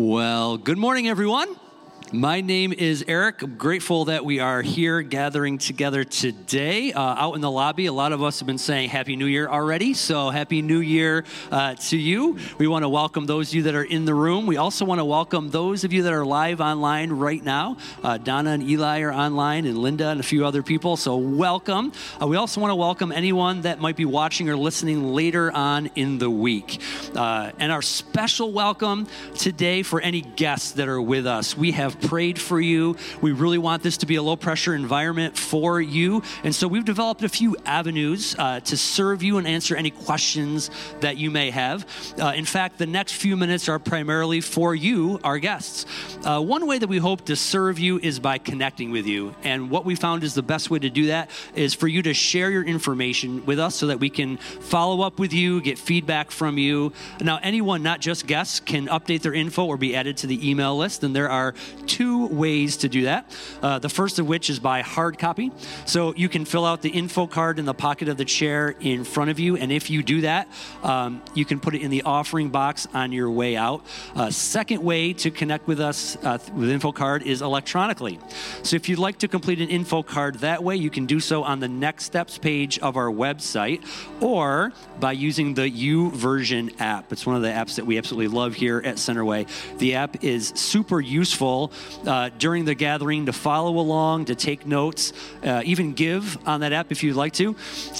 Well, good morning, everyone. My name is Eric. I'm grateful that we are here gathering together today uh, out in the lobby. A lot of us have been saying Happy New Year already, so Happy New Year uh, to you. We want to welcome those of you that are in the room. We also want to welcome those of you that are live online right now. Uh, Donna and Eli are online, and Linda and a few other people, so welcome. Uh, we also want to welcome anyone that might be watching or listening later on in the week. Uh, and our special welcome today for any guests that are with us. We have prayed for you. We really want this to be a low pressure environment for you. And so we've developed a few avenues uh, to serve you and answer any questions that you may have. Uh, in fact, the next few minutes are primarily for you, our guests. Uh, one way that we hope to serve you is by connecting with you. And what we found is the best way to do that is for you to share your information with us so that we can follow up with you, get feedback from you. Now, anyone, not just guests, can update their info or be added to the email list. And there are two ways to do that. Uh, the first of which is by hard copy. So you can fill out the info card in the pocket of the chair in front of you. And if you do that, um, you can put it in the offering box on your way out. Uh, second way to connect with us uh, with info card is electronically. So if you'd like to complete an info card that way, you can do so on the next steps page of our website or by using the YouVersion app. It's one of the apps that we absolutely love here at Centerway. The app is super useful uh, during the gathering to follow along, to take notes, uh, even give on that app if you'd like to.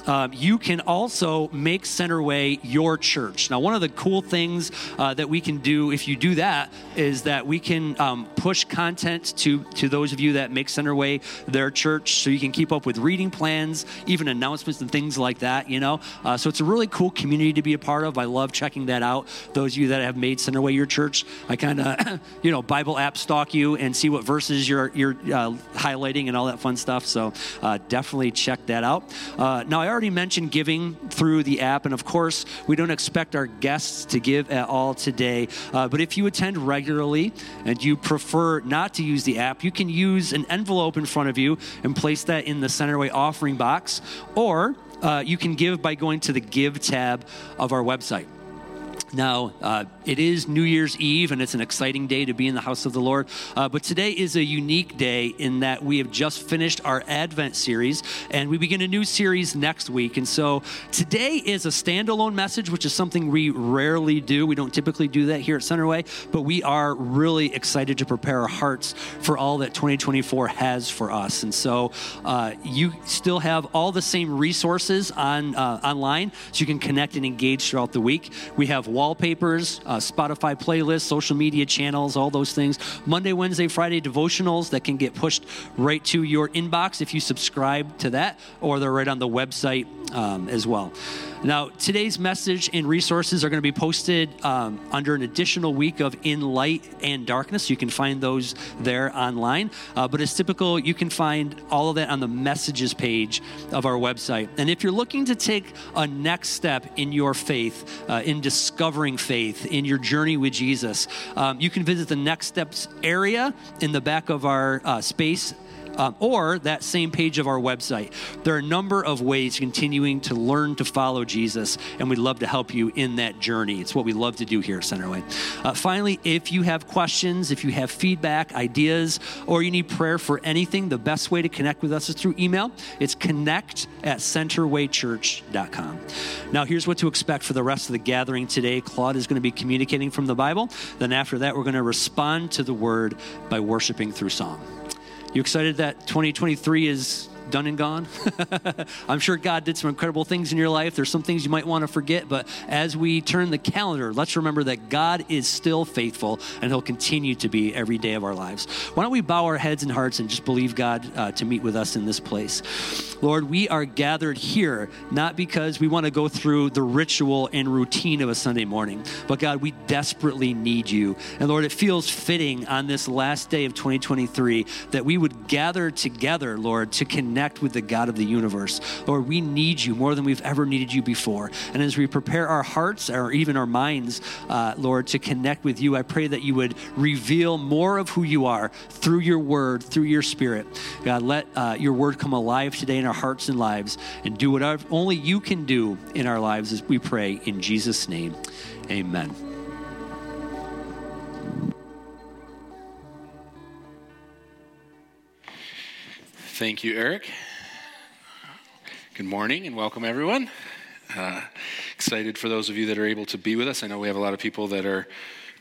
Um, you can also make Centerway your church. Now, one of the cool things uh, that we can do if you do that is that we can um, push content to, to those of you that make Centerway their church so you can keep up with reading plans, even announcements and things like that, you know. Uh, so it's a really cool community to be a part of. I love checking that out. Those of you that have made Centerway your church, I kind of, you know, Bible app stalk you and see what verses you're, you're uh, highlighting and all that fun stuff. So uh, definitely check that out. Uh, now, I already mentioned giving through the app, and of course, we don't expect our guests to give at all today. Uh, but if you attend regularly and you prefer not to use the app, you can use an envelope in front of you and place that in the Centerway offering box, or uh, you can give by going to the Give tab of our website. Now, uh, it is New Year's Eve, and it's an exciting day to be in the house of the Lord. Uh, but today is a unique day in that we have just finished our Advent series, and we begin a new series next week. And so today is a standalone message, which is something we rarely do. We don't typically do that here at Centerway, but we are really excited to prepare our hearts for all that 2024 has for us. And so uh, you still have all the same resources on uh, online, so you can connect and engage throughout the week. We have wallpapers, uh, Spotify playlists, social media channels, all those things. Monday, Wednesday, Friday devotionals that can get pushed right to your inbox if you subscribe to that, or they're right on the website um, as well. Now, today's message and resources are going to be posted um, under an additional week of In Light and Darkness. You can find those there online. Uh, but as typical, you can find all of that on the messages page of our website. And if you're looking to take a next step in your faith, uh, in discovering faith, in your journey with Jesus, um, you can visit the Next Steps area in the back of our uh, space um, or that same page of our website. There are a number of ways continuing to learn to follow Jesus, and we'd love to help you in that journey. It's what we love to do here at Centerway. Uh, finally, if you have questions, if you have feedback, ideas, or you need prayer for anything, the best way to connect with us is through email. It's connect at centerwaychurch.com. Now, here's what to expect for the rest of the gathering today. Claude is going to be communicating from the Bible. Then, after that, we're going to respond to the word by worshiping through song. You excited that 2023 is done and gone. I'm sure God did some incredible things in your life. There's some things you might want to forget, but as we turn the calendar, let's remember that God is still faithful and He'll continue to be every day of our lives. Why don't we bow our heads and hearts and just believe God uh, to meet with us in this place? Lord, we are gathered here not because we want to go through the ritual and routine of a Sunday morning, but God, we desperately need you. And Lord, it feels fitting on this last day of 2023 that we would gather together, Lord, to connect connect with the God of the universe. Lord, we need you more than we've ever needed you before. And as we prepare our hearts or even our minds, uh, Lord, to connect with you, I pray that you would reveal more of who you are through your word, through your spirit. God, let uh, your word come alive today in our hearts and lives and do whatever only you can do in our lives as we pray in Jesus' name. Amen. Thank you, Eric. Good morning and welcome, everyone. Uh, excited for those of you that are able to be with us. I know we have a lot of people that are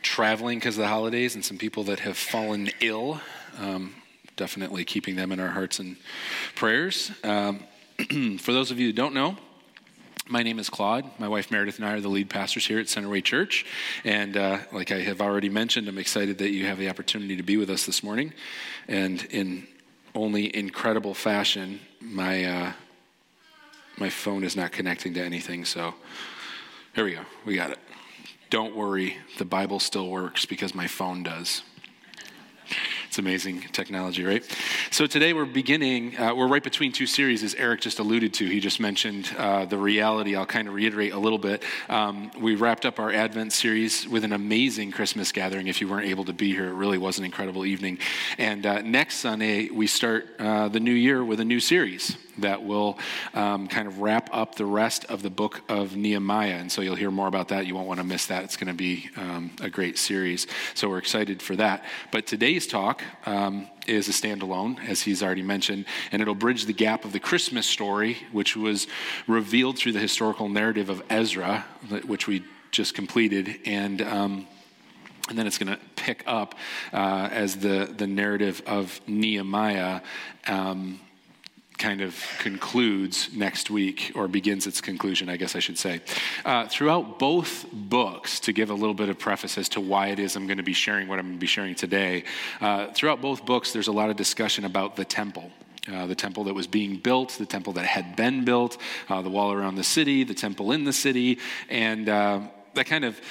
traveling because of the holidays and some people that have fallen ill. Um, definitely keeping them in our hearts and prayers. Um, for those of you who don't know, my name is Claude. My wife Meredith and I are the lead pastors here at Centerway Church. And uh, like I have already mentioned, I'm excited that you have the opportunity to be with us this morning. And in only incredible fashion, my, uh, my phone is not connecting to anything. So here we go. We got it. Don't worry, the Bible still works because my phone does. It's amazing technology, right? So today we're beginning, uh, we're right between two series, as Eric just alluded to. He just mentioned uh, the reality. I'll kind of reiterate a little bit. Um, we wrapped up our Advent series with an amazing Christmas gathering. If you weren't able to be here, it really was an incredible evening. And uh, next Sunday, we start uh, the new year with a new series that will um, kind of wrap up the rest of the book of Nehemiah. And so you'll hear more about that. You won't want to miss that. It's going to be um, a great series. So we're excited for that. But today's talk um, is a standalone, as he's already mentioned, and it'll bridge the gap of the Christmas story, which was revealed through the historical narrative of Ezra, which we just completed. And um, and then it's going to pick up uh, as the, the narrative of Nehemiah um, kind of concludes next week, or begins its conclusion, I guess I should say. Uh, throughout both books, to give a little bit of preface as to why it is I'm going to be sharing what I'm going to be sharing today, uh, throughout both books, there's a lot of discussion about the temple. Uh, the temple that was being built, the temple that had been built, uh, the wall around the city, the temple in the city, and uh, that kind of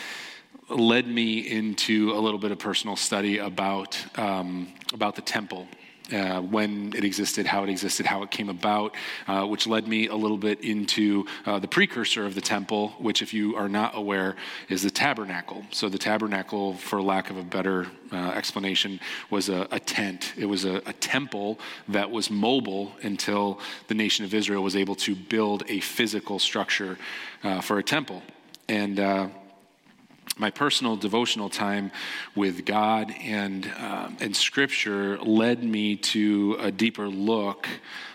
led me into a little bit of personal study about um, about the temple uh, when it existed, how it existed, how it came about, uh, which led me a little bit into uh, the precursor of the temple, which, if you are not aware, is the tabernacle. So, the tabernacle, for lack of a better uh, explanation, was a, a, tent. It was a, a, temple that was mobile until the nation of Israel was able to build a physical structure uh, for a temple. And uh, my personal devotional time with God and, uh, and Scripture led me to a deeper look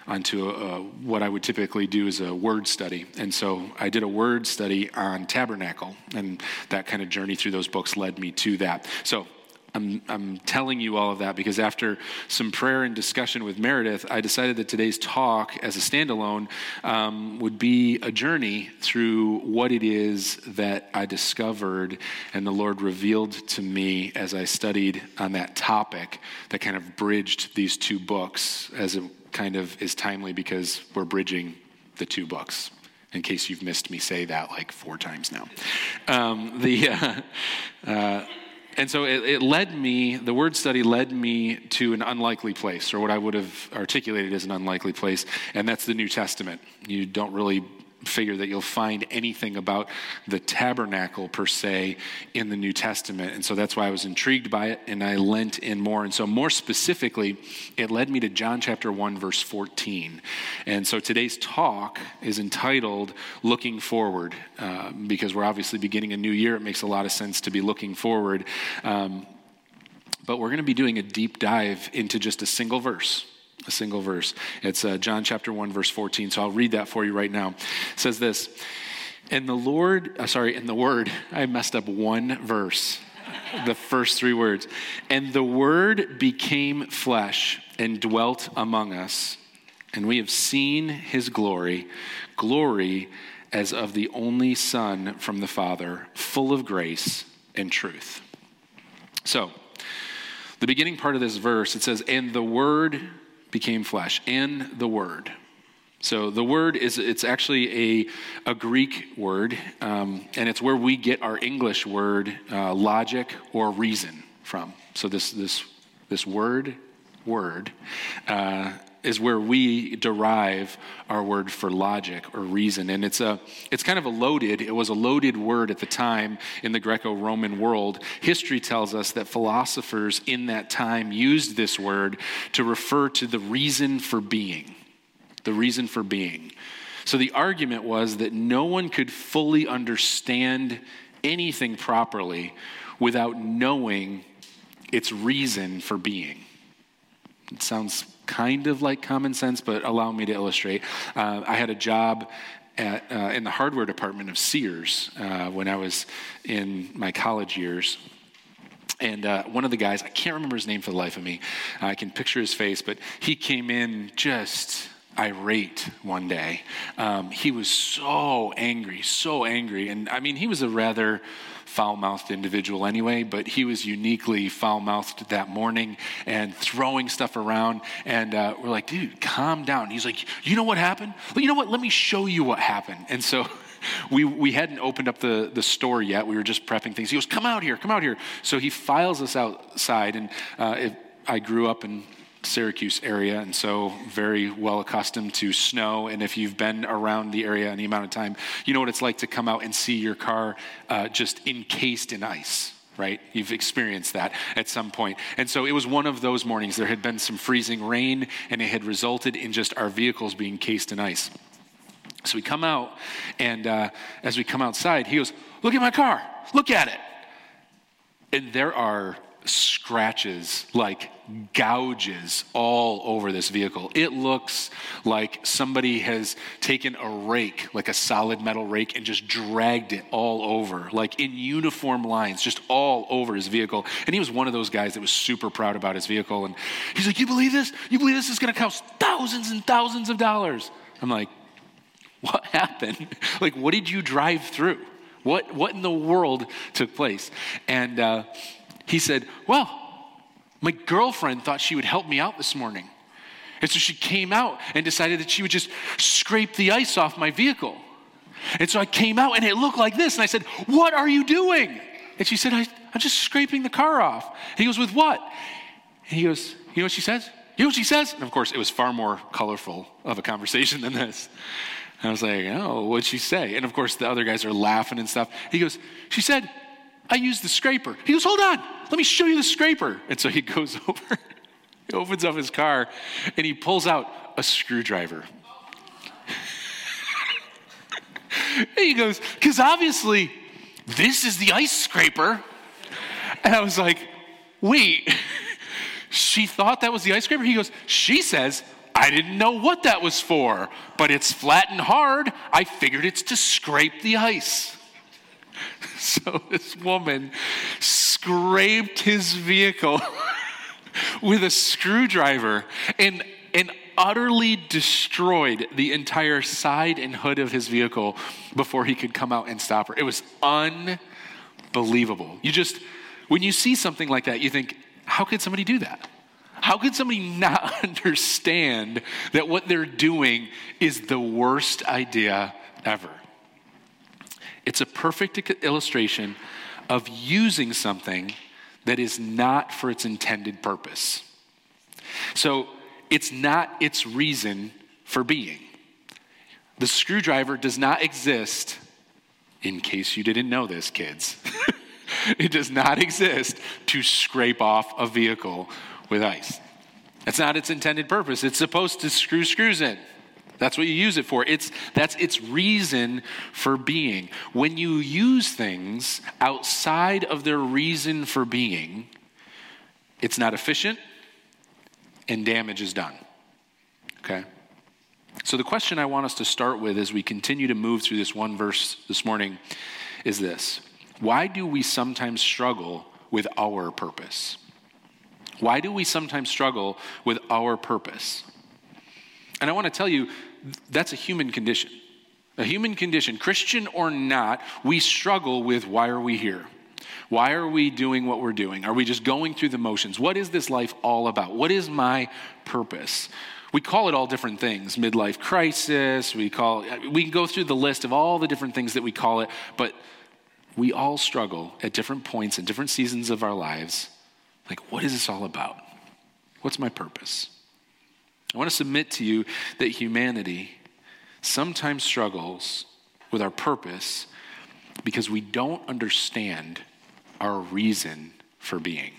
onto a, what I would typically do as a word study. And so I did a word study on tabernacle, and that kind of journey through those books led me to that. So I'm, I'm telling you all of that because after some prayer and discussion with Meredith, I decided that today's talk, as a standalone, um, would be a journey through what it is that I discovered and the Lord revealed to me as I studied on that topic that kind of bridged these two books, as it kind of is timely because we're bridging the two books in case you've missed me say that like four times now. Um, the uh, uh, and so it, it, led me, the word study led me to an unlikely place, or what I would have articulated as an unlikely place, and that's the New Testament. You don't really figure that you'll find anything about the tabernacle per se in the New Testament. And so that's why I was intrigued by it and I lent in more. And so, more specifically, it led me to John chapter 1, verse 14. And so today's talk is entitled Looking Forward uh, because we're obviously beginning a new year. It makes a lot of sense to be looking forward. Um, but we're going to be doing a deep dive into just a single verse a single verse. It's uh, John chapter 1, verse 14. So I'll read that for you right now. It says this And the Lord, uh, sorry, in the word, I messed up one verse, the first three words. And the word became flesh and dwelt among us, and we have seen his glory, glory as of the only Son from the Father, full of grace and truth. So, the beginning part of this verse, it says, And the Word became flesh, and the Word. So the word is it's actually a, a Greek word, um, and it's where we get our English word uh, logic or reason from. So this this this word word uh, is where we derive our word for logic or reason. And it's, a, it's kind of a loaded, it was a loaded word at the time in the Greco Roman world. History tells us that philosophers in that time used this word to refer to the reason for being. The reason for being. So the argument was that no one could fully understand anything properly without knowing its reason for being. It sounds kind of like common sense, but allow me to illustrate. Uh, I had a job at, uh, in the hardware department of Sears uh, when I was in my college years. And uh, one of the guys, I can't remember his name for the life of me. I can picture his face, but he came in just irate one day. Um, he was so angry, so angry. And I mean, he was a rather foul mouthed individual anyway, but he was uniquely foul mouthed that morning and throwing stuff around. And uh, we're like, dude, calm down. He's like, you know what happened? Well, you know what? Let me show you what happened. And so we, we hadn't opened up the, the store yet. We were just prepping things. He goes, come out here, come out here. So he files us outside. And uh, it, I grew up in Syracuse area, and so very well accustomed to snow. And if you've been around the area any amount of time, you know what it's like to come out and see your car uh, just encased in ice. Right? You've experienced that at some point. And so it was one of those mornings. There had been some freezing rain, and it had resulted in just our vehicles being cased in ice. So we come out, and uh, as we come outside, he goes, Look at my car, look at it. And there are scratches, like gouges all over this vehicle. It looks like somebody has taken a rake, like a solid metal rake, and just dragged it all over, like in uniform lines, just all over his vehicle. And he was one of those guys that was super proud about his vehicle. And he's like, You believe this? You believe this is going to cost thousands and thousands of dollars? I'm like, What happened? like, what did you drive through? What, what in the world took place? And, uh, he said, Well, my girlfriend thought she would help me out this morning. And so she came out and decided that she would just scrape the ice off my vehicle. And so I came out and it looked like this. And I said, What are you doing? And she said, I, am just scraping the car off. And he goes, With what? And he goes, You know what she says? You know what she says? And of course, it was far more colorful of a conversation than this. And I was like, Oh, what'd she say? And of course, the other guys are laughing and stuff. He goes, She said, I used the scraper. He goes, Hold on, let me show you the scraper. And so he goes over, he opens up his car, and he pulls out a screwdriver. he goes, Because obviously, this is the ice scraper. And I was like, Wait, she thought that was the ice scraper? He goes, She says, I didn't know what that was for, but it's flat and hard. I figured it's to scrape the ice. So this woman scraped his vehicle with a screwdriver and, and utterly destroyed the entire side and hood of his vehicle before he could come out and stop her. It was unbelievable. You just, when you see something like that, you think, how could somebody do that? How could somebody not understand that what they're doing is the worst idea ever? It's a perfect illustration of using something that is not for its intended purpose. So it's not its reason for being. The screwdriver does not exist, in case you didn't know this, kids. it does not exist to scrape off a vehicle with ice. That's not its intended purpose. It's supposed to screw screws in. That's what you use it for. It's, that's its reason for being. When you use things outside of their reason for being, it's not efficient and damage is done. Okay? So, the question I want us to start with as we continue to move through this one verse this morning is this Why do we sometimes struggle with our purpose? Why do we sometimes struggle with our purpose? And I want to tell you, that's a human condition. A human condition, Christian or not, we struggle with why are we here? Why are we doing what we're doing? Are we just going through the motions? What is this life all about? What is my purpose? We call it all different things midlife crisis. We call we can go through the list of all the different things that we call it, but we all struggle at different points and different seasons of our lives. Like, what is this all about? What's my purpose? I want to submit to you that humanity sometimes struggles with our purpose because we don't understand our reason for being.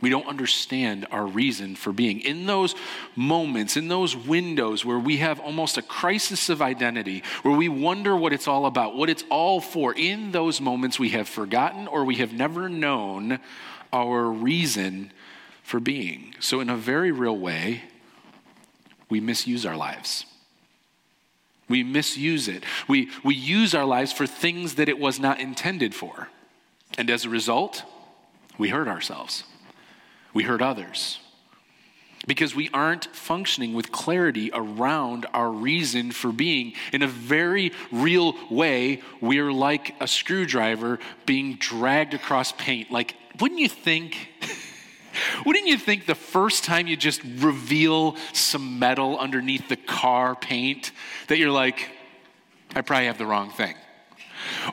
We don't understand our reason for being. In those moments, in those windows where we have almost a crisis of identity, where we wonder what it's all about, what it's all for, in those moments we have forgotten or we have never known our reason for being. So, in a very real way, we misuse our lives. We misuse it. We, we use our lives for things that it was not intended for. And as a result, we hurt ourselves. We hurt others. Because we aren't functioning with clarity around our reason for being. In a very real way, we're like a screwdriver being dragged across paint. Like, wouldn't you think? Wouldn't you think the first time you just reveal some metal underneath the car paint that you're like, I probably have the wrong thing?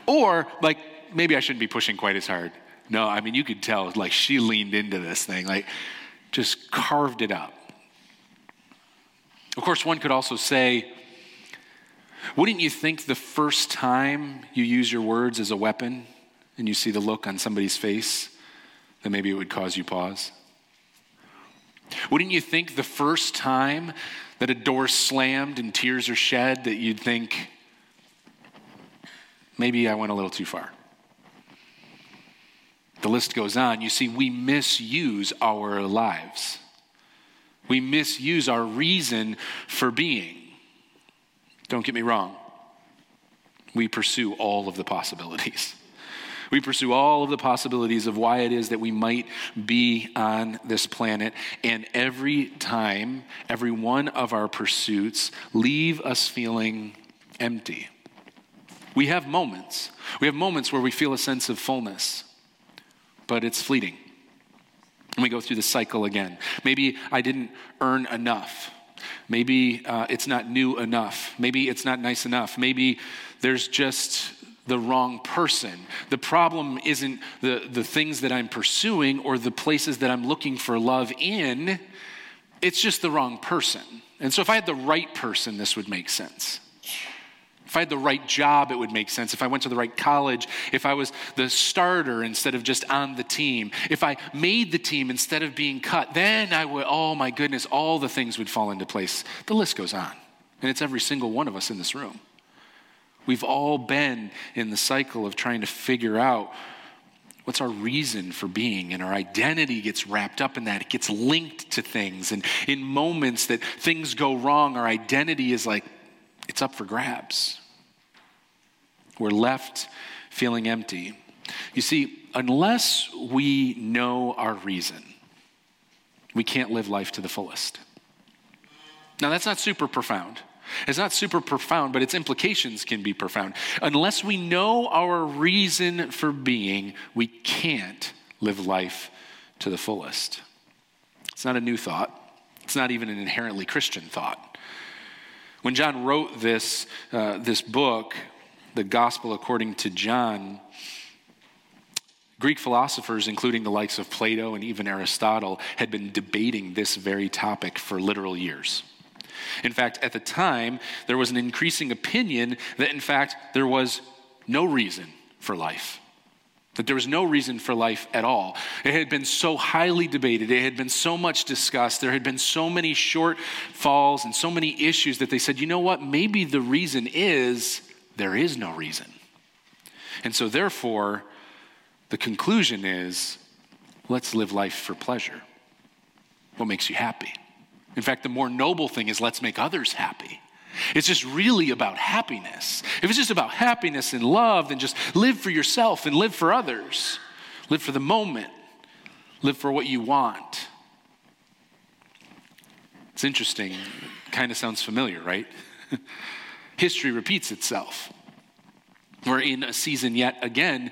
Or, like, maybe I shouldn't be pushing quite as hard. No, I mean, you could tell, like, she leaned into this thing, like, just carved it up. Of course, one could also say, wouldn't you think the first time you use your words as a weapon and you see the look on somebody's face, maybe it would cause you pause? Wouldn't you think the first time that a door slammed and tears are shed that you'd think, maybe I went a little too far? The list goes on. You see, we misuse our lives. We misuse our reason for being. Don't get me wrong. We pursue all of the possibilities. We pursue all of the possibilities of why it is that we might be on this planet. And every time, every one of our pursuits leave us feeling empty. We have moments. We have moments where we feel a sense of fullness, but it's fleeting. And we go through the cycle again. Maybe I didn't earn enough. Maybe uh, it's not new enough. Maybe it's not nice enough. Maybe there's just the wrong person. The problem isn't the, the things that I'm pursuing or the places that I'm looking for love in, it's just the wrong person. And so if I had the right person, this would make sense. If I had the right job, it would make sense. If I went to the right college, if I was the starter instead of just on the team, if I made the team instead of being cut, then I would, oh my goodness, all the things would fall into place. The list goes on. And it's every single one of us in this room. We've all been in the cycle of trying to figure out what's our reason for being and our identity gets wrapped up in that. It gets linked to things and in moments that things go wrong our identity is like it's up for grabs. We're left feeling empty. You see unless we know our reason we can't live life to the fullest. Now that's not super profound it's not super profound, but its implications can be profound. Unless we know our reason for being, we can't live life to the fullest. It's not a new thought, it's not even an inherently Christian thought. When John wrote this, uh, this book, The Gospel According to John, Greek philosophers, including the likes of Plato and even Aristotle, had been debating this very topic for literal years. In fact, at the time, there was an increasing opinion that, in fact, there was no reason for life. That there was no reason for life at all. It had been so highly debated. It had been so much discussed. There had been so many shortfalls and so many issues that they said, you know what? Maybe the reason is there is no reason. And so, therefore, the conclusion is let's live life for pleasure. What makes you happy? In fact, the more noble thing is let's make others happy. It's just really about happiness. If it's just about happiness and love, then just live for yourself and live for others. Live for the moment. Live for what you want. It's interesting. Kind of sounds familiar, right? History repeats itself. We're in a season yet again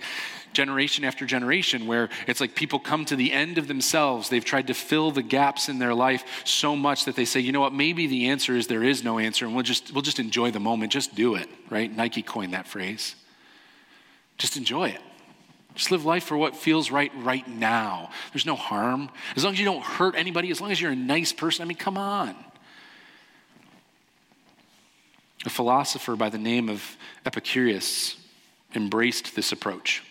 generation after generation where it's like people come to the end of themselves. They've tried to fill the gaps in their life so much that they say, you know what, maybe the answer is there is no answer and we'll just, we'll just enjoy the moment. Just do it, right? Nike coined that phrase. Just enjoy it. Just live life for what feels right right now. There's no harm. As long as you don't hurt anybody, as long as you're a nice person, I mean, come on. A philosopher by the name of Epicurus embraced this approach.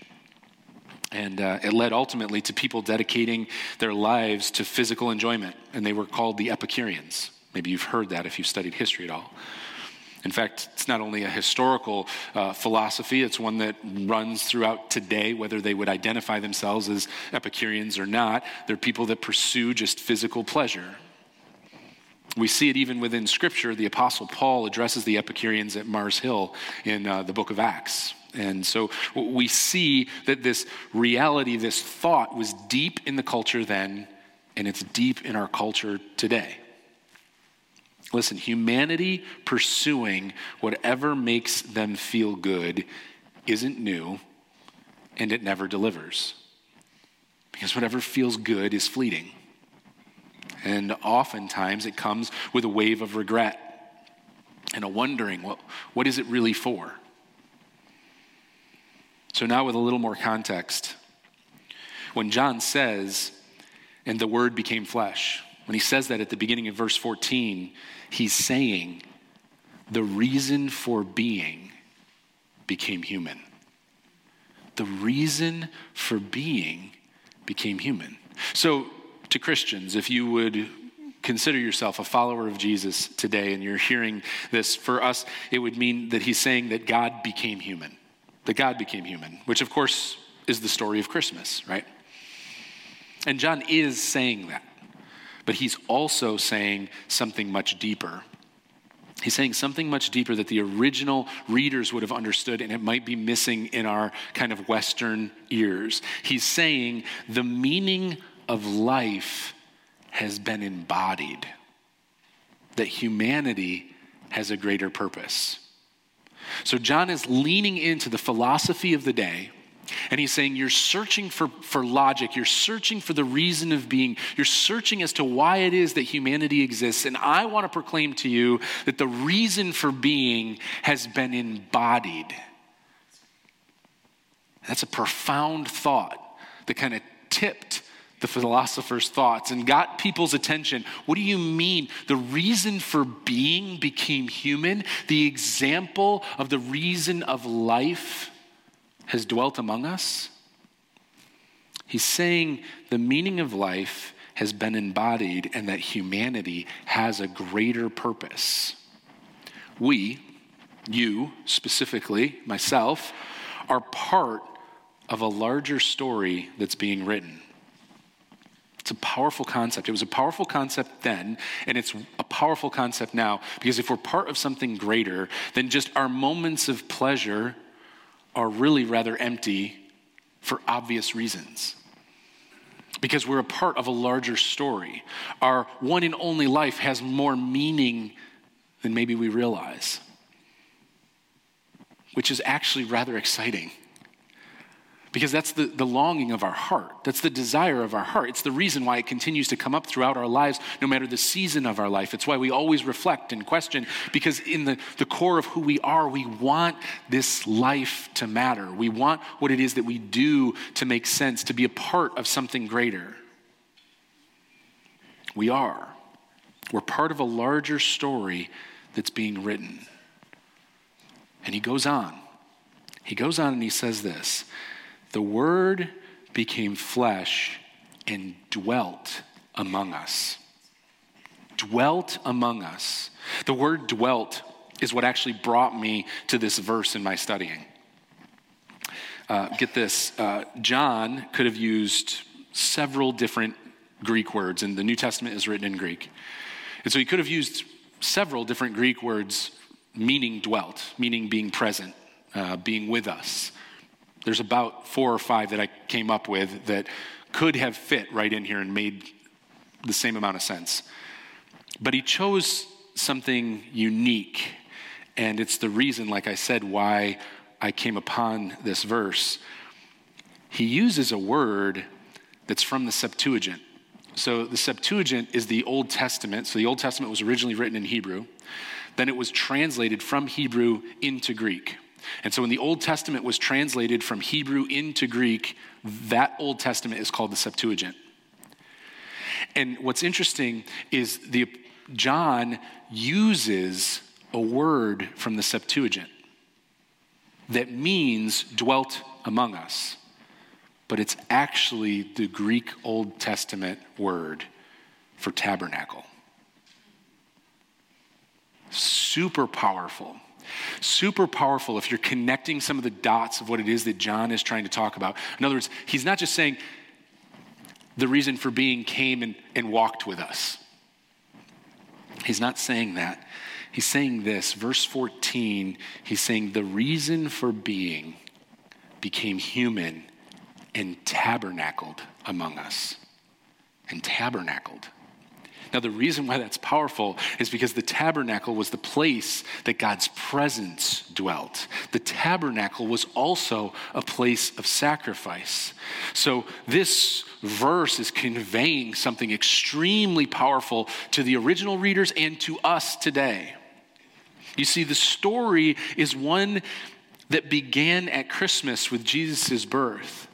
And uh, it led ultimately to people dedicating their lives to physical enjoyment, and they were called the Epicureans. Maybe you've heard that if you've studied history at all. In fact, it's not only a historical uh, philosophy, it's one that runs throughout today, whether they would identify themselves as Epicureans or not. They're people that pursue just physical pleasure. We see it even within Scripture. The Apostle Paul addresses the Epicureans at Mars Hill in uh, the book of Acts. And so we see that this reality, this thought, was deep in the culture then, and it's deep in our culture today. Listen, humanity pursuing whatever makes them feel good isn't new, and it never delivers. Because whatever feels good is fleeting. And oftentimes it comes with a wave of regret and a wondering, what, what is it really for? So, now with a little more context, when John says, and the word became flesh, when he says that at the beginning of verse 14, he's saying, the reason for being became human. The reason for being became human. So, to Christians, if you would consider yourself a follower of Jesus today and you're hearing this, for us, it would mean that he's saying that God became human, that God became human, which of course is the story of Christmas, right? And John is saying that, but he's also saying something much deeper. He's saying something much deeper that the original readers would have understood, and it might be missing in our kind of Western ears. He's saying the meaning of life has been embodied, that humanity has a greater purpose. So, John is leaning into the philosophy of the day and he's saying, You're searching for, for logic. You're searching for the reason of being. You're searching as to why it is that humanity exists. And I want to proclaim to you that the reason for being has been embodied. That's a profound thought that kind of tipped the philosopher's thoughts and got people's attention. What do you mean? The reason for being became human? The example of the reason of life has dwelt among us? He's saying the meaning of life has been embodied and that humanity has a greater purpose. We, you specifically, myself, are part of a larger story that's being written. It's a powerful concept. It was a powerful concept then, and it's a powerful concept now because if we're part of something greater then just our moments of pleasure are really rather empty for obvious reasons. Because we're a part of a larger story. Our one and only life has more meaning than maybe we realize, which is actually rather exciting because that's the, the longing of our heart. That's the desire of our heart. It's the reason why it continues to come up throughout our lives, no matter the season of our life. It's why we always reflect and question, because in the, the core of who we are, we want this life to matter. We want what it is that we do to make sense, to be a part of something greater. We are. We're part of a larger story that's being written. And he goes on. He goes on and he says this the Word became flesh and dwelt among us. Dwelt among us. The word dwelt is what actually brought me to this verse in my studying. Uh, get this uh, John could have used several different Greek words, and the New Testament is written in Greek. And so he could have used several different Greek words meaning dwelt, meaning being present, uh, being with us. There's about four or five that I came up with that could have fit right in here and made the same amount of sense. But he chose something unique, and it's the reason, like I said, why I came upon this verse. He uses a word that's from the Septuagint. So the Septuagint is the Old Testament. So the Old Testament was originally written in Hebrew. Then it was translated from Hebrew into Greek. And so when the Old Testament was translated from Hebrew into Greek, that Old Testament is called the Septuagint. And what's interesting is the John uses a word from the Septuagint that means dwelt among us. But it's actually the Greek Old Testament word for tabernacle. Super powerful. Super powerful if you're connecting some of the dots of what it is that John is trying to talk about. In other words, he's not just saying the reason for being came and, and walked with us. He's not saying that. He's saying this, verse 14, he's saying, The reason for being became human and tabernacled among us. And tabernacled. Now, the reason why that's powerful is because the tabernacle was the place that God's presence dwelt. The tabernacle was also a place of sacrifice. So, this verse is conveying something extremely powerful to the original readers and to us today. You see, the story is one that began at Christmas with Jesus' birth,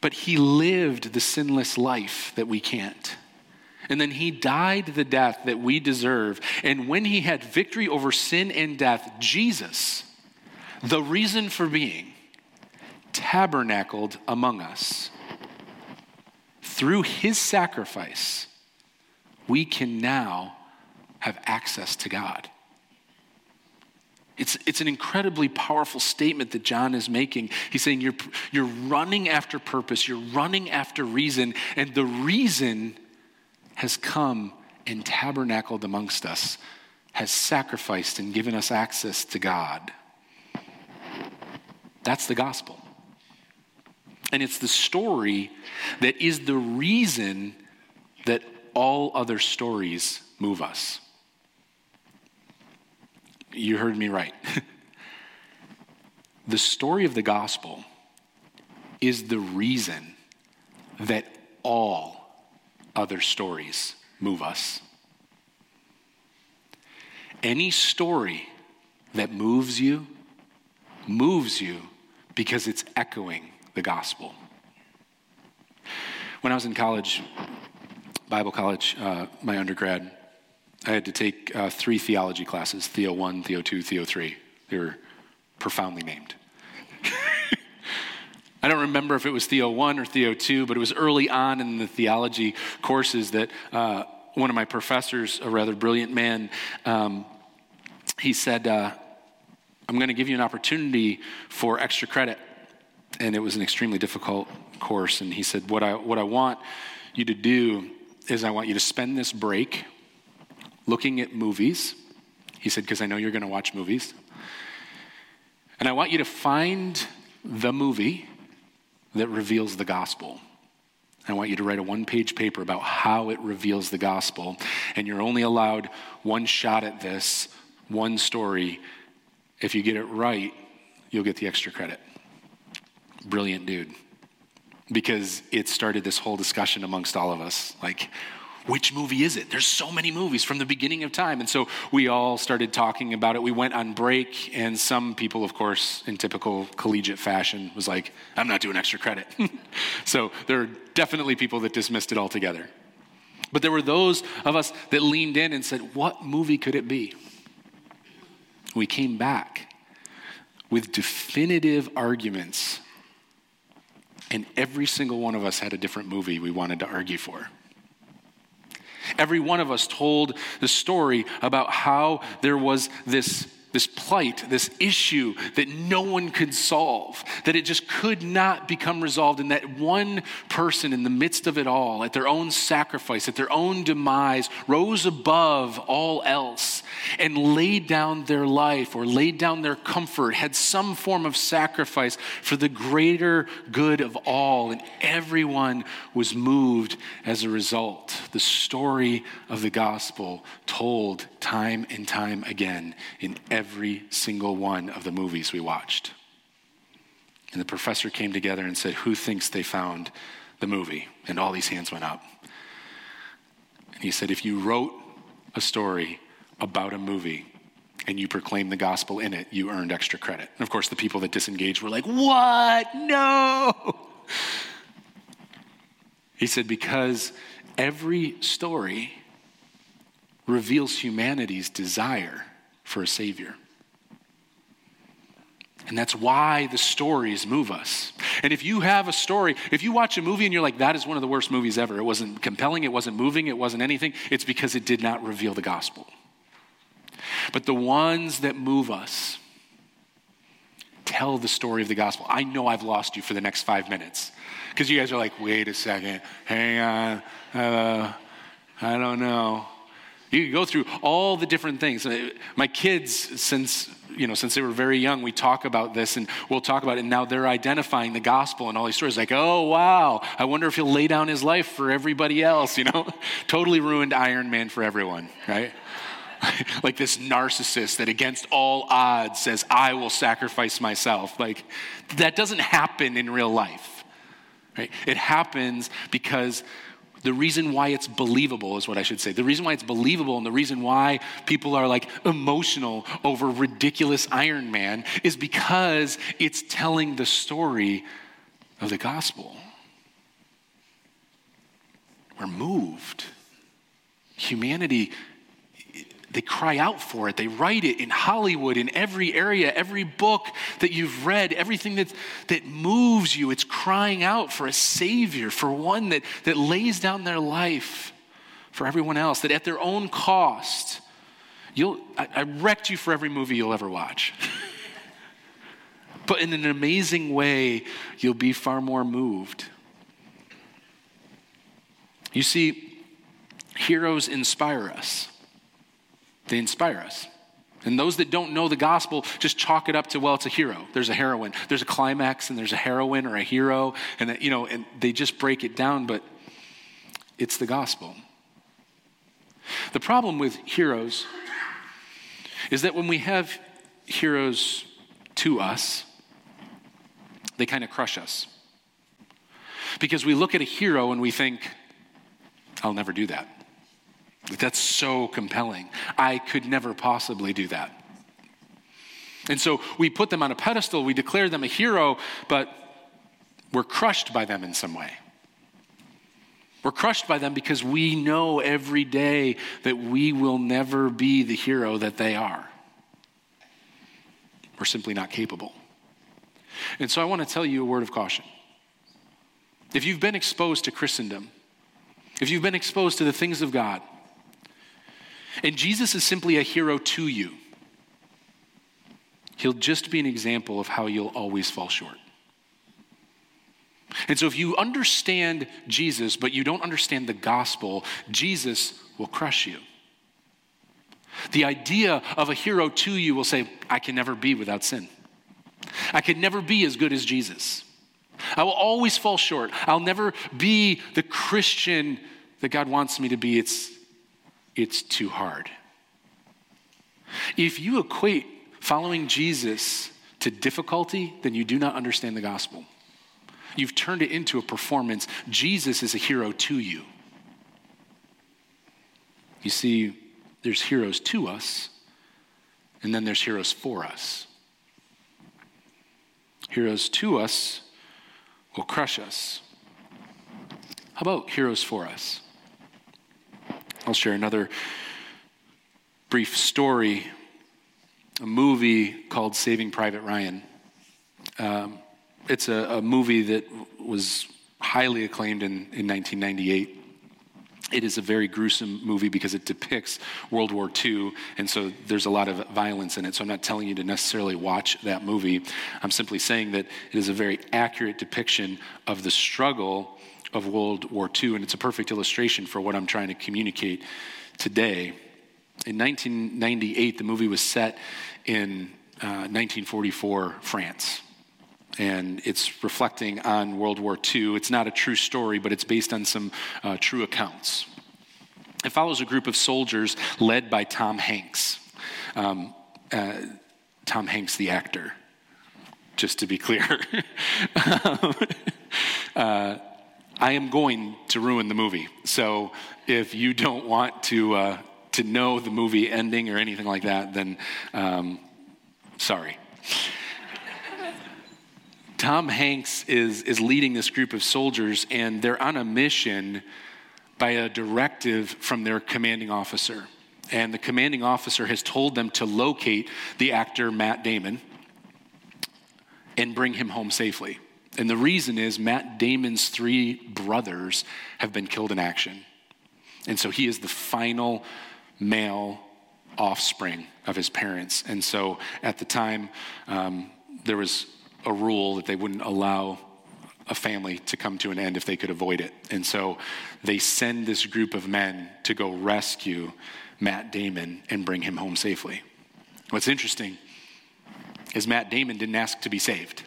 but he lived the sinless life that we can't. And then he died the death that we deserve. And when he had victory over sin and death, Jesus, the reason for being, tabernacled among us. Through his sacrifice, we can now have access to God. It's, it's an incredibly powerful statement that John is making. He's saying you're, you're running after purpose, you're running after reason, and the reason has come and tabernacled amongst us, has sacrificed and given us access to God. That's the gospel. And it's the story that is the reason that all other stories move us. You heard me right. the story of the gospel is the reason that all other stories move us. Any story that moves you, moves you because it's echoing the gospel. When I was in college, Bible college, uh, my undergrad, I had to take uh, three theology classes Theo 1, Theo 2, Theo 3. They were profoundly named. I don't remember if it was Theo 1 or Theo 2, but it was early on in the theology courses that uh, one of my professors, a rather brilliant man, um, he said, uh, I'm going to give you an opportunity for extra credit. And it was an extremely difficult course. And he said, What I, what I want you to do is I want you to spend this break looking at movies. He said, Because I know you're going to watch movies. And I want you to find the movie that reveals the gospel. I want you to write a one page paper about how it reveals the gospel. And you're only allowed one shot at this, one story. If you get it right, you'll get the extra credit. Brilliant dude. Because it started this whole discussion amongst all of us. Like, which movie is it? There's so many movies from the beginning of time. And so we all started talking about it. We went on break, and some people, of course, in typical collegiate fashion, was like, I'm not doing extra credit. so there are definitely people that dismissed it altogether. But there were those of us that leaned in and said, What movie could it be? We came back with definitive arguments, and every single one of us had a different movie we wanted to argue for. Every one of us told the story about how there was this this plight, this issue that no one could solve, that it just could not become resolved. And that one person in the midst of it all, at their own sacrifice, at their own demise, rose above all else and laid down their life or laid down their comfort, had some form of sacrifice for the greater good of all. And everyone was moved as a result. The story of the gospel told time and time again in every single one of the movies we watched. And the professor came together and said, Who thinks they found the movie? And all these hands went up. And he said, If you wrote a story about a movie and you proclaimed the gospel in it, you earned extra credit. And of course, the people that disengaged were like, What? No. He said, Because every story reveals humanity's desire for a Savior. And that's why the stories move us. And if you have a story, if you watch a movie and you're like, that is one of the worst movies ever, it wasn't compelling, it wasn't moving, it wasn't anything, it's because it did not reveal the gospel. But the ones that move us tell the story of the gospel. I know I've lost you for the next five minutes because you guys are like, wait a second, hang on, uh, I don't know. You could go through all the different things. My kids, since you know, since they were very young, we talk about this and we'll talk about it. And now they're identifying the gospel and all these stories. Like, oh wow, I wonder if he'll lay down his life for everybody else. You know, totally ruined Iron Man for everyone, right? like this narcissist that against all odds says, I will sacrifice myself. Like, that doesn't happen in real life. Right? It happens because the reason why it's believable is what I should say. The reason why it's believable and the reason why people are like emotional over ridiculous Iron Man is because it's telling the story of the gospel. We're moved. Humanity they cry out for it. They write it in Hollywood, in every area, every book that you've read, everything that, that moves you. It's crying out for a Savior, for one that, that lays down their life for everyone else, that at their own cost, you'll, I, I wrecked you for every movie you'll ever watch. but in an amazing way, you'll be far more moved. You see, heroes inspire us. They inspire us. And those that don't know the gospel just chalk it up to, well, it's a hero. There's a heroine. There's a climax and there's a heroine or a hero. And, you know, and they just break it down, but it's the gospel. The problem with heroes is that when we have heroes to us, they kind of crush us. Because we look at a hero and we think, I'll never do that. That's so compelling. I could never possibly do that. And so we put them on a pedestal, we declare them a hero, but we're crushed by them in some way. We're crushed by them because we know every day that we will never be the hero that they are. We're simply not capable. And so I want to tell you a word of caution. If you've been exposed to Christendom, if you've been exposed to the things of God, and Jesus is simply a hero to you. He'll just be an example of how you'll always fall short. And so, if you understand Jesus, but you don't understand the gospel, Jesus will crush you. The idea of a hero to you will say, I can never be without sin. I can never be as good as Jesus. I will always fall short. I'll never be the Christian that God wants me to be. It's it's too hard. If you equate following Jesus to difficulty, then you do not understand the gospel. You've turned it into a performance. Jesus is a hero to you. You see, there's heroes to us, and then there's heroes for us. Heroes to us will crush us. How about heroes for us? I'll share another brief story a movie called Saving Private Ryan. Um, it's a, a, movie that was highly acclaimed in, in 1998. It is a very gruesome movie because it depicts World War II, and so there's a lot of violence in it. So I'm not telling you to necessarily watch that movie. I'm simply saying that it is a very accurate depiction of the struggle of World War II, and it's a perfect illustration for what I'm trying to communicate today. In 1998, the movie was set in uh, 1944 France. And it's reflecting on World War II. It's not a true story, but it's based on some uh, true accounts. It follows a group of soldiers led by Tom Hanks. Um, uh, Tom Hanks, the actor, just to be clear. uh, I am going to ruin the movie. So if you don't want to, uh, to know the movie ending or anything like that, then um, sorry. Tom Hanks is, is leading this group of soldiers, and they're on a mission by a directive from their commanding officer. And the commanding officer has told them to locate the actor Matt Damon and bring him home safely. And the reason is Matt Damon's three brothers have been killed in action. And so he is the final male offspring of his parents. And so at the time, um, there was a rule that they wouldn't allow a family to come to an end if they could avoid it. And so they send this group of men to go rescue Matt Damon and bring him home safely. What's interesting is Matt Damon didn't ask to be saved.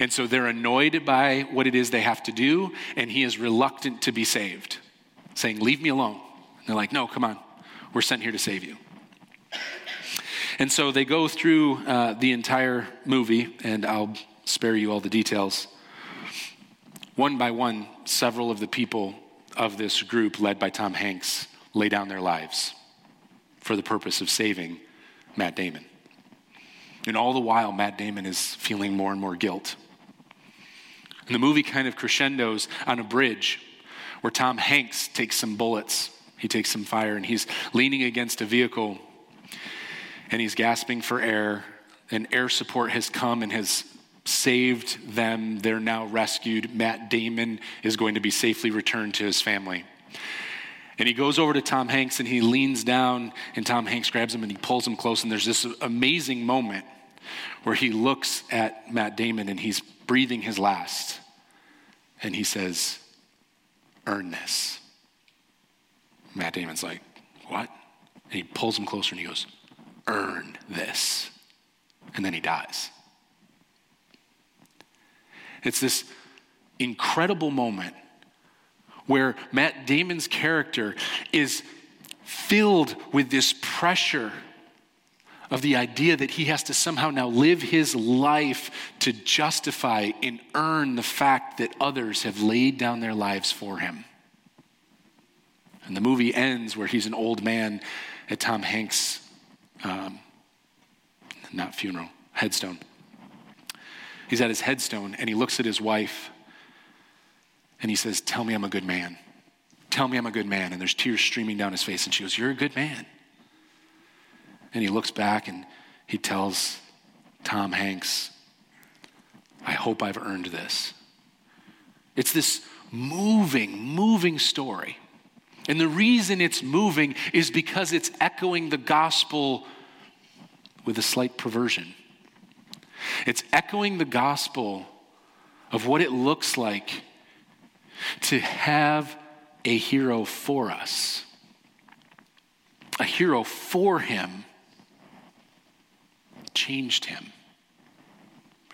And so they're annoyed by what it is they have to do, and he is reluctant to be saved, saying, Leave me alone. And they're like, No, come on. We're sent here to save you. And so they go through uh, the entire movie, and I'll spare you all the details. One by one, several of the people of this group, led by Tom Hanks, lay down their lives for the purpose of saving Matt Damon. And all the while, Matt Damon is feeling more and more guilt. And the movie kind of crescendos on a bridge where Tom Hanks takes some bullets, he takes some fire, and he's leaning against a vehicle and he's gasping for air. And air support has come and has saved them. They're now rescued. Matt Damon is going to be safely returned to his family. And he goes over to Tom Hanks and he leans down, and Tom Hanks grabs him and he pulls him close. And there's this amazing moment where he looks at Matt Damon and he's breathing his last. And he says, Earn this. Matt Damon's like, What? And he pulls him closer and he goes, Earn this. And then he dies. It's this incredible moment where Matt Damon's character is filled with this pressure of the idea that he has to somehow now live his life to justify and earn the fact that others have laid down their lives for him. And the movie ends where he's an old man at Tom Hanks' um, not funeral, headstone. He's at his headstone and he looks at his wife and he says, Tell me I'm a good man. Tell me I'm a good man. And there's tears streaming down his face. And she goes, You're a good man. And he looks back and he tells Tom Hanks, I hope I've earned this. It's this moving, moving story. And the reason it's moving is because it's echoing the gospel with a slight perversion. It's echoing the gospel of what it looks like to have a hero for us, a hero for him, changed him,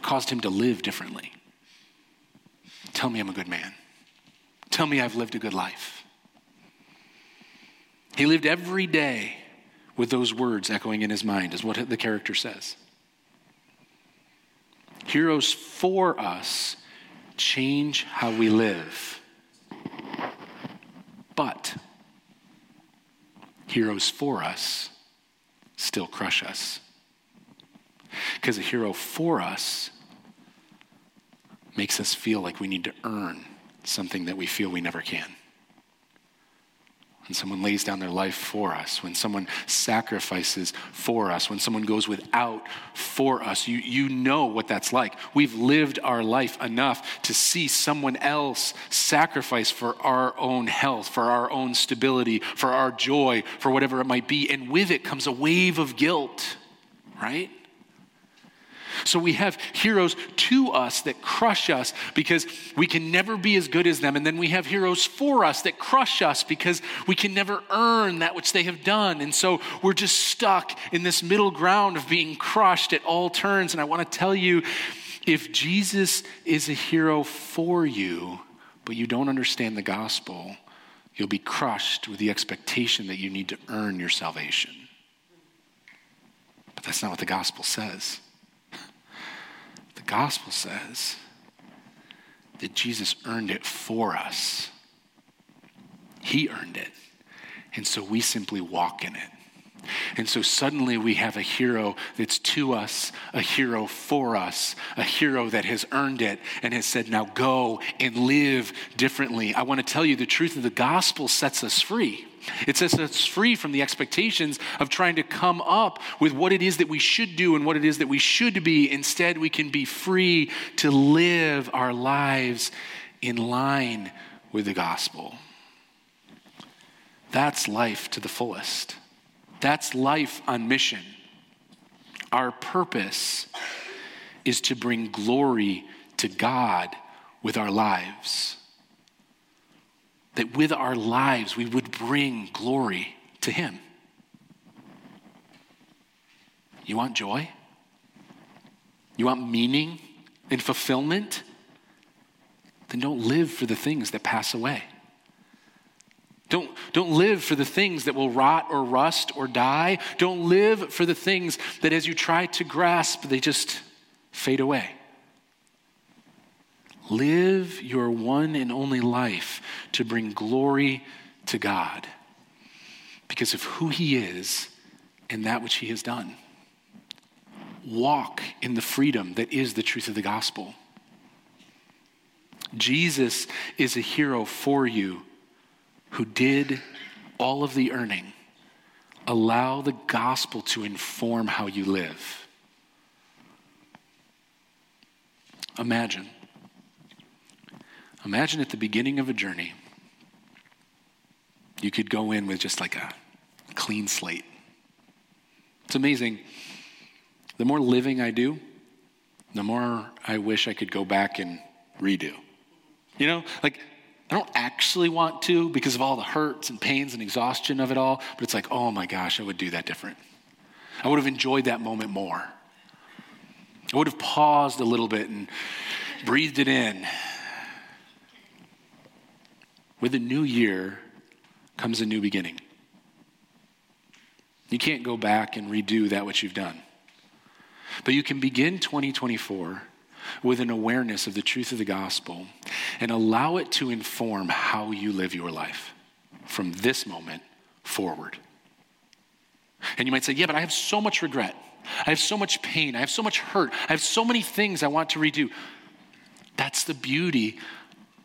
caused him to live differently. Tell me I'm a good man. Tell me I've lived a good life. He lived every day with those words echoing in his mind, is what the character says. Heroes for us change how we live. But heroes for us still crush us. Because a hero for us makes us feel like we need to earn something that we feel we never can when someone lays down their life for us, when someone sacrifices for us, when someone goes without for us, you, you know what that's like. We've lived our life enough to see someone else sacrifice for our own health, for our own stability, for our joy, for whatever it might be. And with it comes a wave of guilt, right? So we have heroes to us that crush us because we can never be as good as them. And then we have heroes for us that crush us because we can never earn that which they have done. And so we're just stuck in this middle ground of being crushed at all turns. And I want to tell you if Jesus is a hero for you, but you don't understand the gospel, you'll be crushed with the expectation that you need to earn your salvation. But that's not what the gospel says gospel says that Jesus earned it for us. He earned it. And so we simply walk in it. And so suddenly we have a hero that's to us, a hero for us, a hero that has earned it and has said, now go and live differently. I want to tell you the truth of the gospel sets us free. It sets us free from the expectations of trying to come up with what it is that we should do and what it is that we should be. Instead, we can be free to live our lives in line with the gospel. That's life to the fullest. That's life on mission. Our purpose is to bring glory to God with our lives. That with our lives we would bring glory to Him. You want joy? You want meaning and fulfillment? Then don't live for the things that pass away. Don't, don't live for the things that will rot or rust or die. Don't live for the things that as you try to grasp, they just fade away. Live your one and only life to bring glory to God because of who He is and that which He has done. Walk in the freedom that is the truth of the gospel. Jesus is a hero for you who did all of the earning. Allow the gospel to inform how you live. Imagine. Imagine at the beginning of a journey, you could go in with just like a clean slate. It's amazing. The more living I do, the more I wish I could go back and redo. You know, like I don't actually want to because of all the hurts and pains and exhaustion of it all, but it's like, oh my gosh, I would do that different. I would have enjoyed that moment more. I would have paused a little bit and breathed it in. With a new year comes a new beginning. You can't go back and redo that which you've done. But you can begin 2024 with an awareness of the truth of the gospel and allow it to inform how you live your life from this moment forward. And you might say, Yeah, but I have so much regret. I have so much pain. I have so much hurt. I have so many things I want to redo. That's the beauty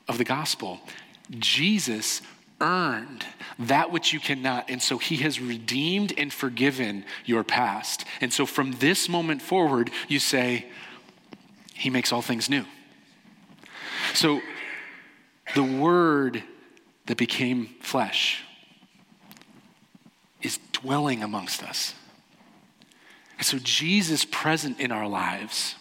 of the gospel. Jesus earned that which you cannot. And so he has redeemed and forgiven your past. And so from this moment forward, you say, He makes all things new. So the word that became flesh is dwelling amongst us. And so Jesus present in our lives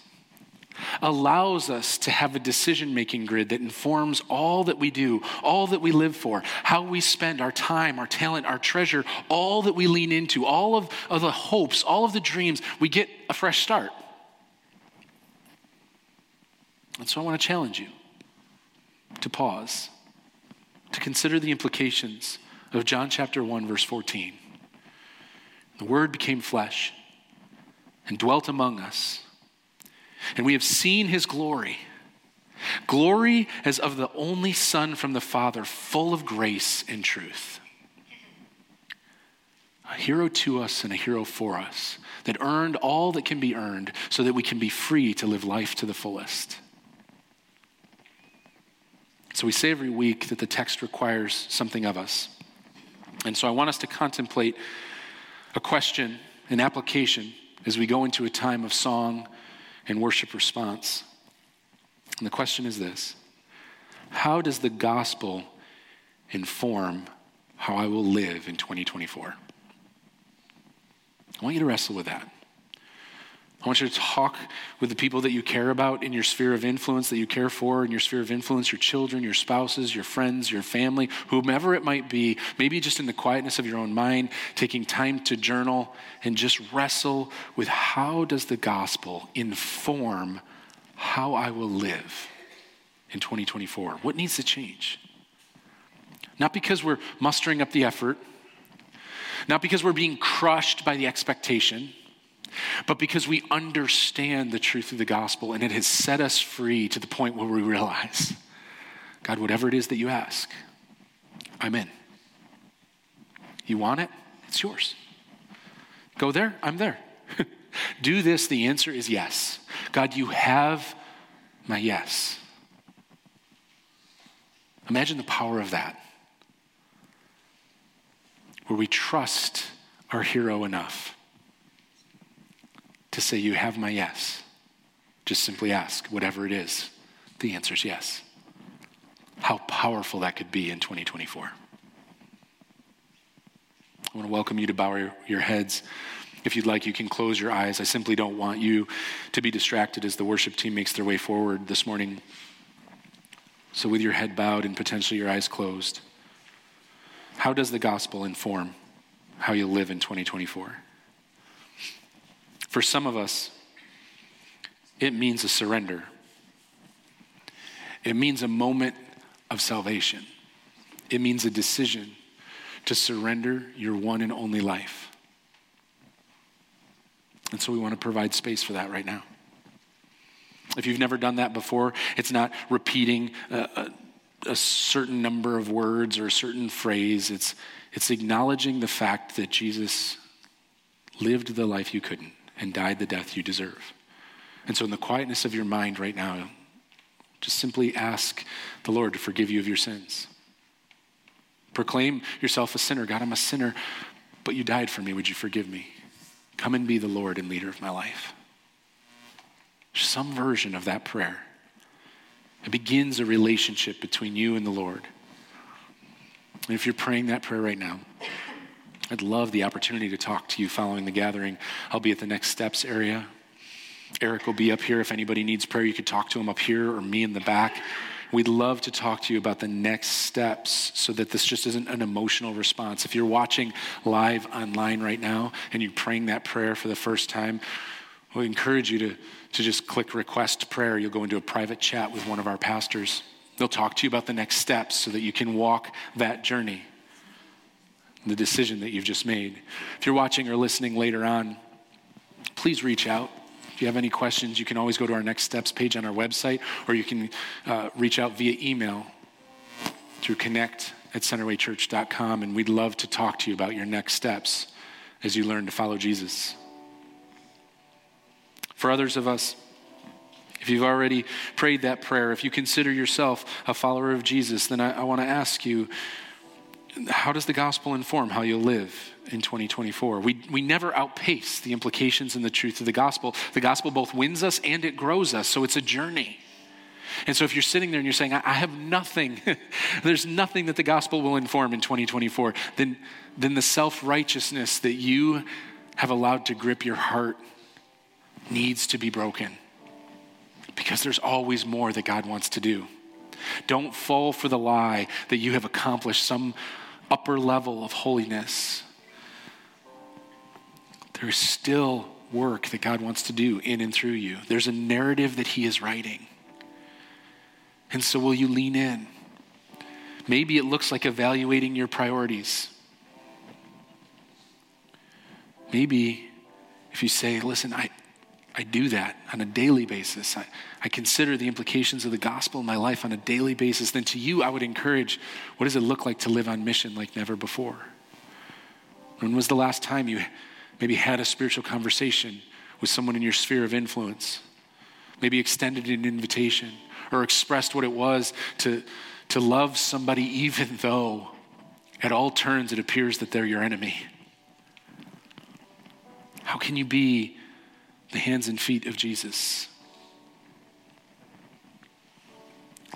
allows us to have a decision making grid that informs all that we do, all that we live for, how we spend our time, our talent, our treasure, all that we lean into, all of, of the hopes, all of the dreams. We get a fresh start. And so I want to challenge you to pause, to consider the implications of John chapter 1, verse 14. The Word became flesh and dwelt among us and we have seen his glory. Glory as of the only Son from the Father, full of grace and truth. A hero to us and a hero for us that earned all that can be earned so that we can be free to live life to the fullest. So we say every week that the text requires something of us. And so I want us to contemplate a question, an application, as we go into a time of song and worship response. And the question is this How does the gospel inform how I will live in 2024? I want you to wrestle with that. I want you to talk with the people that you care about in your sphere of influence, that you care for in your sphere of influence, your children, your spouses, your friends, your family, whomever it might be, maybe just in the quietness of your own mind, taking time to journal and just wrestle with how does the gospel inform how I will live in 2024? What needs to change? Not because we're mustering up the effort, not because we're being crushed by the expectation but because we understand the truth of the gospel and it has set us free to the point where we realize God, whatever it is that you ask, I'm in. You want it? It's yours. Go there? I'm there. Do this? The answer is yes. God, you have my yes. Imagine the power of that, where we trust our hero enough to say, You have my yes. Just simply ask, whatever it is. The answer is yes. How powerful that could be in 2024. I want to welcome you to bow your, heads If you'd like, you can close your eyes. I simply don't want you to be distracted as the worship team makes their way forward this morning. So, with your head bowed and potentially your eyes closed, how does the gospel inform how you live in 2024? For some of us, it means a surrender. It means a moment of salvation. It means a decision to surrender your one and only life. And so we want to provide space for that right now. If you've never done that before, it's not repeating a, a, a, certain number of words or a certain phrase. It's, it's acknowledging the fact that Jesus lived the life you couldn't and died the death you deserve. And so, in the quietness of your mind right now, just simply ask the Lord to forgive you of your sins. Proclaim yourself a sinner. God, I'm a sinner, but you died for me. Would you forgive me? Come and be the Lord and leader of my life. Some version of that prayer. It begins a relationship between you and the Lord. And if you're praying that prayer right now, I'd love the opportunity to talk to you following the gathering. I'll be at the next steps area. Eric will be up here. If anybody needs prayer, you could talk to him up here or me in the back. We'd love to talk to you about the next steps so that this just isn't an emotional response. If you're watching live online right now and you're praying that prayer for the first time, we encourage you to, to just click request prayer. You'll go into a private chat with one of our pastors. They'll talk to you about the next steps so that you can walk that journey, the decision that you've just made. If you're watching or listening later on, please reach out If you have any questions, you can always go to our Next Steps page on our website, or you can uh, reach out via email through connect at centerwaychurch.com, and we'd love to talk to you about your next steps as you learn to follow Jesus. For others of us, if you've already prayed that prayer, if you consider yourself a follower of Jesus, then I, I want to ask you how does the gospel inform how you'll live in 2024? We, we never outpace the implications and the truth of the gospel. The gospel both wins us and it grows us, so it's a journey. And so if you're sitting there and you're saying, I, I have nothing, there's nothing that the gospel will inform in 2024, then, then the self righteousness that you have allowed to grip your heart needs to be broken because there's always more that God wants to do. Don't fall for the lie that you have accomplished some upper level of holiness. There is still work that God wants to do in and through you. There's a narrative that He is writing. And so, will you lean in? Maybe it looks like evaluating your priorities. Maybe if you say, listen, I, I do that on a daily basis. I, I consider the implications of the gospel in my life on a daily basis. Then to you, I would encourage what does it look like to live on mission like never before? When was the last time you maybe had a spiritual conversation with someone in your sphere of influence? Maybe extended an invitation or expressed what it was to, to love somebody even though at all turns it appears that they're your enemy. How can you be the hands and feet of Jesus.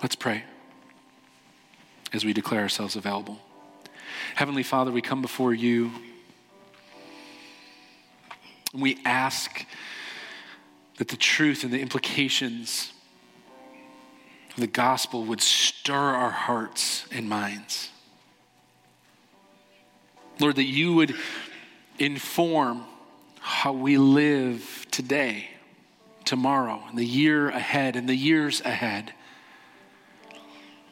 Let's pray as we declare ourselves available. Heavenly Father, we come before you. And we ask that the truth and the implications of the gospel would stir our hearts and minds. Lord, that you would inform how we live today, tomorrow, and the year ahead, and the years ahead.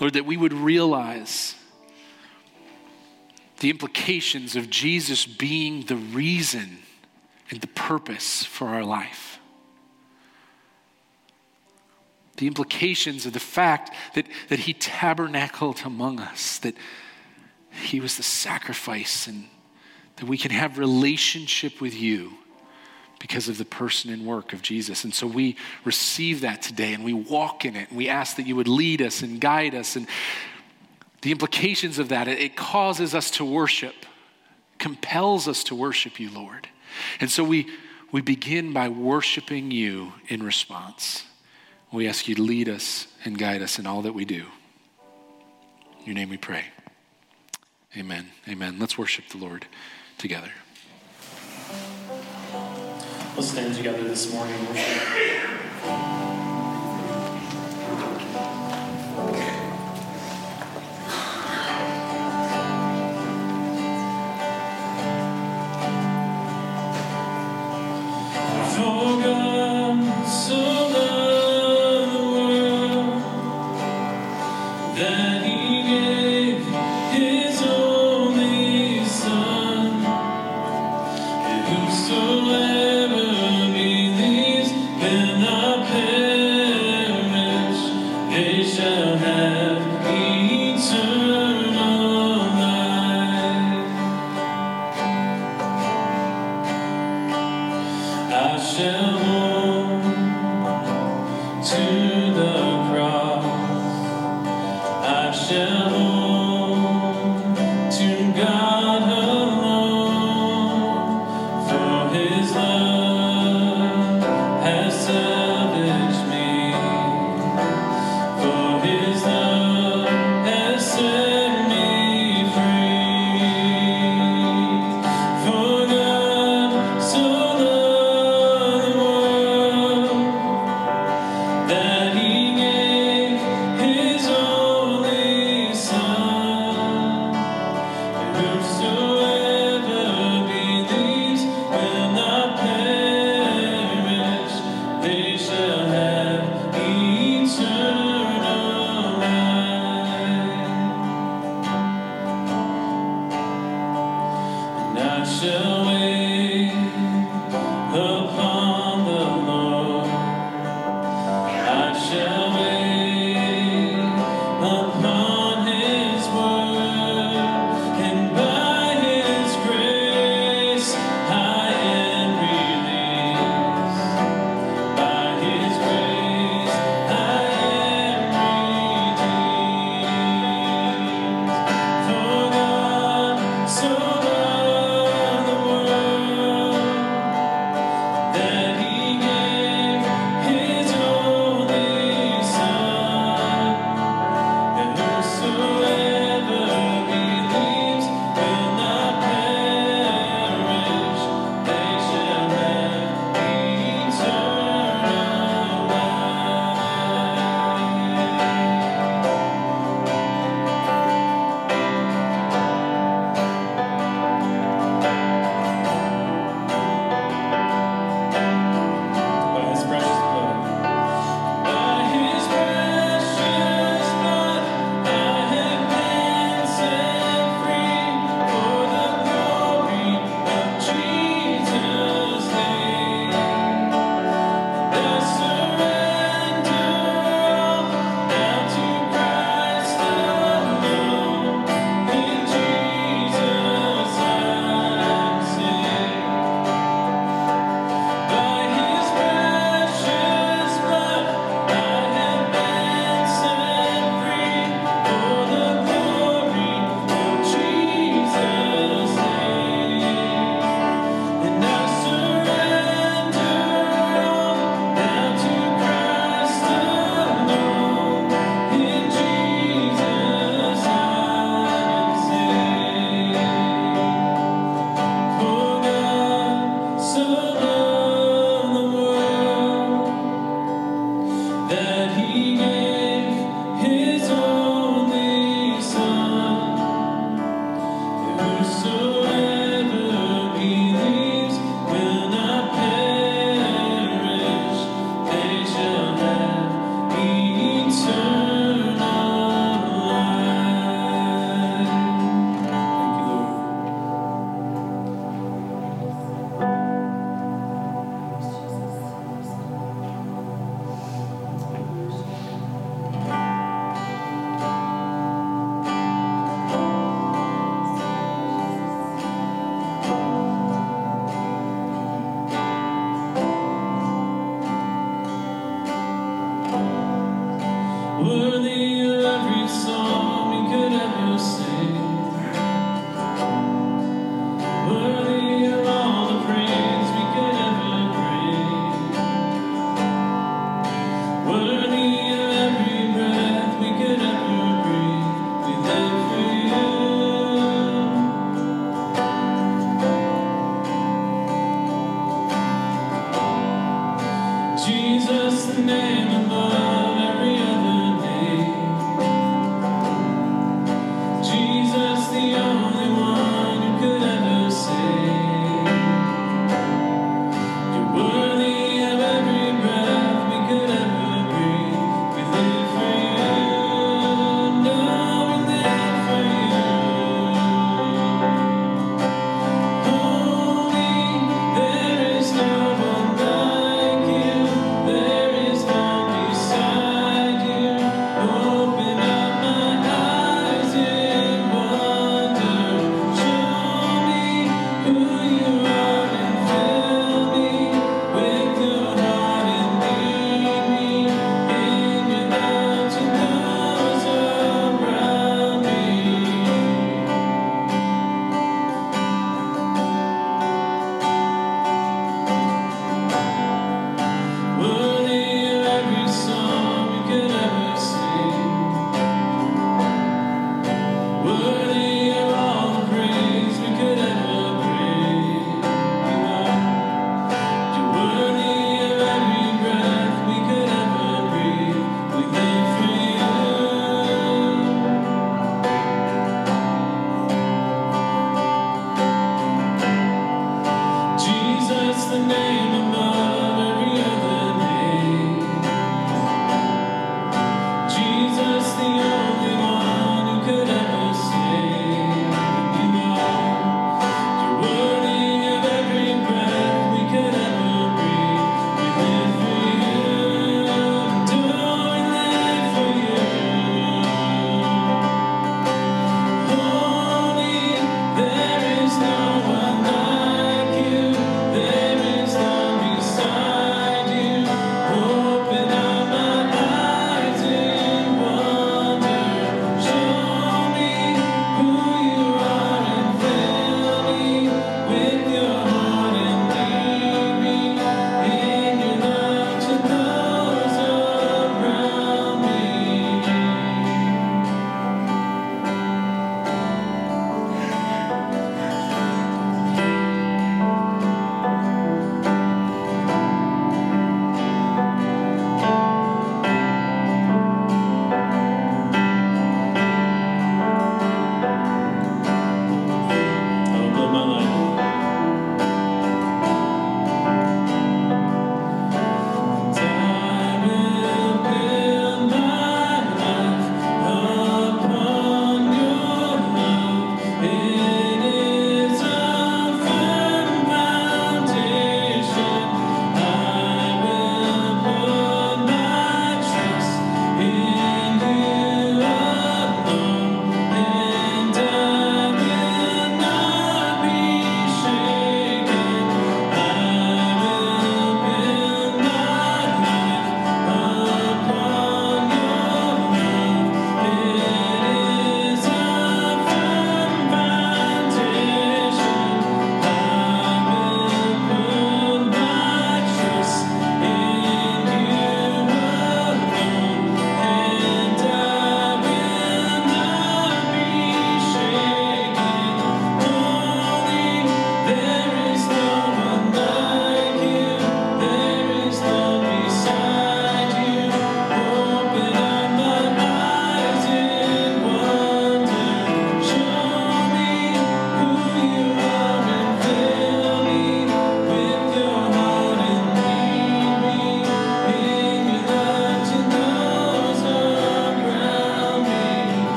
Lord, that we would realize the implications of Jesus being the reason and the purpose for our life. The implications of the fact that, that He tabernacled among us, that He was the sacrifice, and that we can have relationship with you because of the person and work of Jesus. And so we receive that today and we walk in it and we ask that you would lead us and guide us. And the implications of that, it causes us to worship, compels us to worship you, Lord. And so we, we begin by worshiping you in response. We ask you to lead us and guide us in all that we do. In your name we pray. Amen. Amen. Let's worship the Lord together. Let's stand together this morning.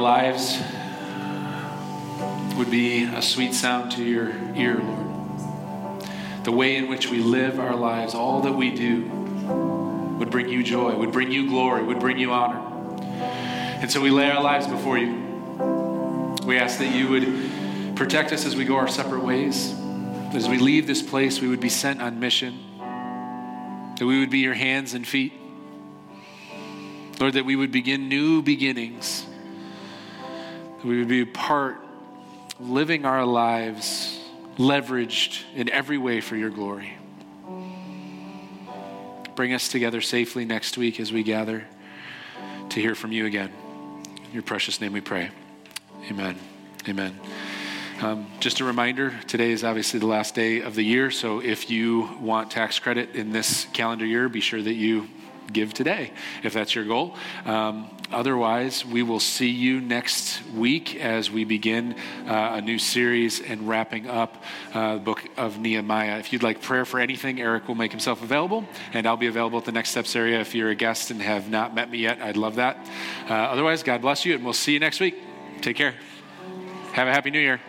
Lives would be a sweet sound to your ear, Lord. The way in which we live our lives, all that we do, would bring you joy, would bring you glory, would bring you honor. And so we lay our lives before you. We ask that you would protect us as we go our separate ways. As we leave this place, we would be sent on mission. That we would be your hands and feet. Lord, that we would begin new beginnings. We would be part, living our lives leveraged in every way for your glory. Bring us together safely next week as we gather to hear from you again. In your precious name we pray. Amen. Amen. Um, just a reminder today is obviously the last day of the year, so if you want tax credit in this calendar year, be sure that you give today if that's your goal. Um, otherwise, we will see you next week as we begin uh, a new series and wrapping up uh, the book of Nehemiah. If you'd like prayer for anything, Eric will make himself available, and I'll be available at the Next Steps area. If you're a guest and have not met me yet, I'd love that. Uh, otherwise, God bless you, and we'll see you next week. Take care. Have a happy new year.